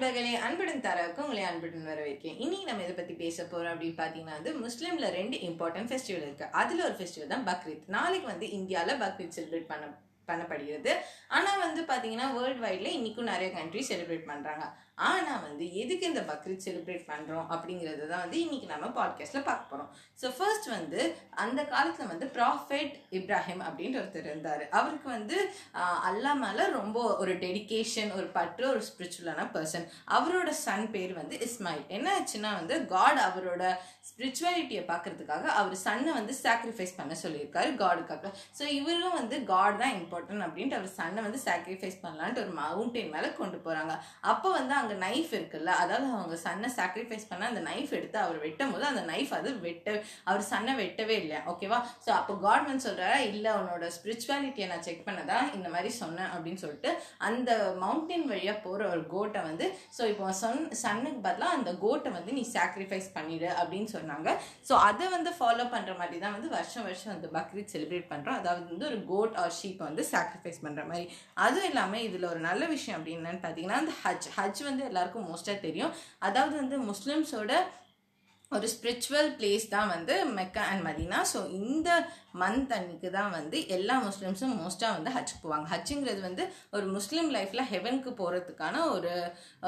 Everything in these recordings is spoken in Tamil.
நண்பர்களே அன்புடன் தரவுக்கு உங்களை அன்புடன் வரவேற்கிறேன். இனி நம்ம இதை பத்தி பேச போறோம் அப்படின்னு பாத்தீங்கன்னா வந்து முஸ்லீம்ல ரெண்டு இம்பார்ட்டன்ட் ஃபெஸ்டிவல் இருக்கு. அதுல ஒரு ஃபெஸ்டிவல் தான் பக்ரீத். நாளைக்கு வந்து இந்தியாவில் பக்ரீத் செலிப்ரேட் பண்ண பண்ணப்படுகிறது. ஆனால் வந்து பார்த்தீங்கன்னா வேர்ல்ட் வைடில் இன்றைக்கும் நிறைய கண்ட்ரி செலிப்ரேட் பண்ணுறாங்க ஆனால் வந்து எதுக்கு இந்த பக்ரீத் செலிப்ரேட் பண்ணுறோம் அப்படிங்கிறது தான் வந்து இன்றைக்கி நம்ம பாட்காஸ்ட்டில் பார்க்க போகிறோம் ஸோ ஃபர்ஸ்ட் வந்து அந்த காலத்தில் வந்து ப்ராஃபெட் இப்ராஹிம் அப்படின்ற ஒருத்தர் இருந்தார். அவருக்கு வந்து ஆஹ், அல்லாஹ் ரொம்ப ஒரு டெடிகேஷன் ஒரு பற்று ஒரு ஸ்பிரிச்சுவலான பர்சன் அவரோட சன் பேர் வந்து இஸ்மாயில். என்ன ஆச்சுன்னா வந்து காட் அவரோட ஸ்பிரிச்சுவாலிட்டியை பார்க்கறதுக்காக அவர் சன்னை வந்து சாக்ரிஃபைஸ் பண்ண சொல்லியிருக்காரு காடுக்காக ஸோ இவரும் வந்து காட் தான் இம்பார்ட்டன்ட் அப்படின்ட்டு அவர் சன்னை வந்து சாக்ரிஃபைஸ் பண்ணலான்ட்டு ஒரு மவுண்டைன் மேலே கொண்டு போகிறாங்க அப்போ வந்து அங்கே நைஃப் இருக்குல்ல அதாவது அவங்க சன்னை சாக்ரிஃபைஸ் பண்ண அந்த நைஃப் எடுத்து அவர் வெட்டும் போது அந்த நைஃப் அது வெட்ட அவர் சன்னை வெட்டவே இல்லையா? ஓகேவா ஸோ அப்போ காட் சொல்கிறாரா இல்லை உன்னோட ஸ்பிரிச்சுவாலிட்டியை நான் செக் பண்ணதா? இந்த மாதிரி சொன்னேன் அப்படின்னு சொல்லிட்டு அந்த மவுண்டைன் வழியாக போகிற ஒரு கோட்டை வந்து ஸோ இப்போ சொன் சன்னுக்கு பதிலாக அந்த கோட்டை வந்து நீ சாக்ரிஃபைஸ் பண்ணிடு அப்படின்னு சொன்னாங்க. ஸோ அதை வந்து ஃபாலோ பண்ணுற மாதிரி தான் வந்து வருஷம் வருஷம் வந்து பக்ரீத் செலிப்ரேட் பண்ணுறோம் அதாவது வந்து ஒரு கோட் ஆர் ஷீப் வந்து சாக்ரிஃபைஸ் பண்ற மாதிரி. அதுவும் இல்லாமல் இதில் ஒரு நல்ல விஷயம் அப்படின்னு பார்த்தீங்கன்னா அந்த ஹஜ். ஹஜ் வந்து எல்லாருக்கும் மோஸ்ட்டாக தெரியும். அதாவது வந்து முஸ்லிம்ஸோட ஒரு ஸ்பிரிச்சுவல் பிளேஸ் தான் வந்து மெக்கா அண்ட் மதினா. ஸோ இந்த மந்த் அன்னைக்கு தான் வந்து எல்லா முஸ்லீம்ஸும் மோஸ்ட்டாக வந்து ஹஜ்க்கு போவாங்க. ஹஜ்ஜுங்கிறது வந்து ஒரு முஸ்லீம் லைஃப்பில் ஹெவனுக்கு போகிறதுக்கான ஒரு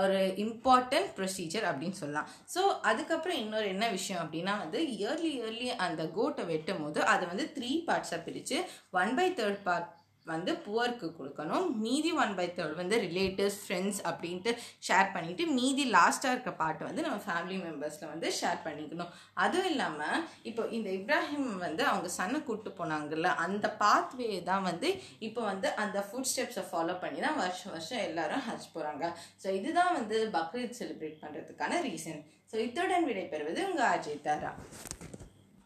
ஒரு இம்பார்ட்டன்ட் ப்ரொசீஜர் அப்படின்னு சொல்லலாம். ஸோ அதுக்கப்புறம் இன்னொரு என்ன விஷயம் அப்படின்னா வந்து இயர்லி இயர்லி அந்த கோட்டை வெட்டும் போது அதை வந்து த்ரீ பார்ட்ஸாக பிரித்து ஒன் பை தேர்ட் பார்ட் வந்து புவருக்கு கொடுக்கணும். மீதி ஒன் பை தேர்ட் வந்து ரிலேட்டிவ்ஸ் ஃப்ரெண்ட்ஸ் அப்படின்ட்டு ஷேர் பண்ணிவிட்டு மீதி லாஸ்ட்டாக இருக்க பாட்டு வந்து நம்ம ஃபேமிலி மெம்பர்ஸில் வந்து ஷேர் பண்ணிக்கணும். அதுவும் இல்லாமல் இப்போ இந்த இப்ராஹிம் வந்து அவங்க சன்னை கூப்பிட்டு போனாங்கல்ல அந்த பாத்வே தான் வந்து இப்போ வந்து அந்த ஃபுட் ஸ்டெப்ஸை ஃபாலோ பண்ணி தான் வருஷம் வருஷம் எல்லாரும் ஹஜ் போகிறாங்க ஸோ இதுதான் வந்து பக்ரீத் செலிப்ரேட் பண்ணுறதுக்கான ரீசன் ஸோ இத்துடன் விடைபெறுவது உங்கள் அஜய் தாரா.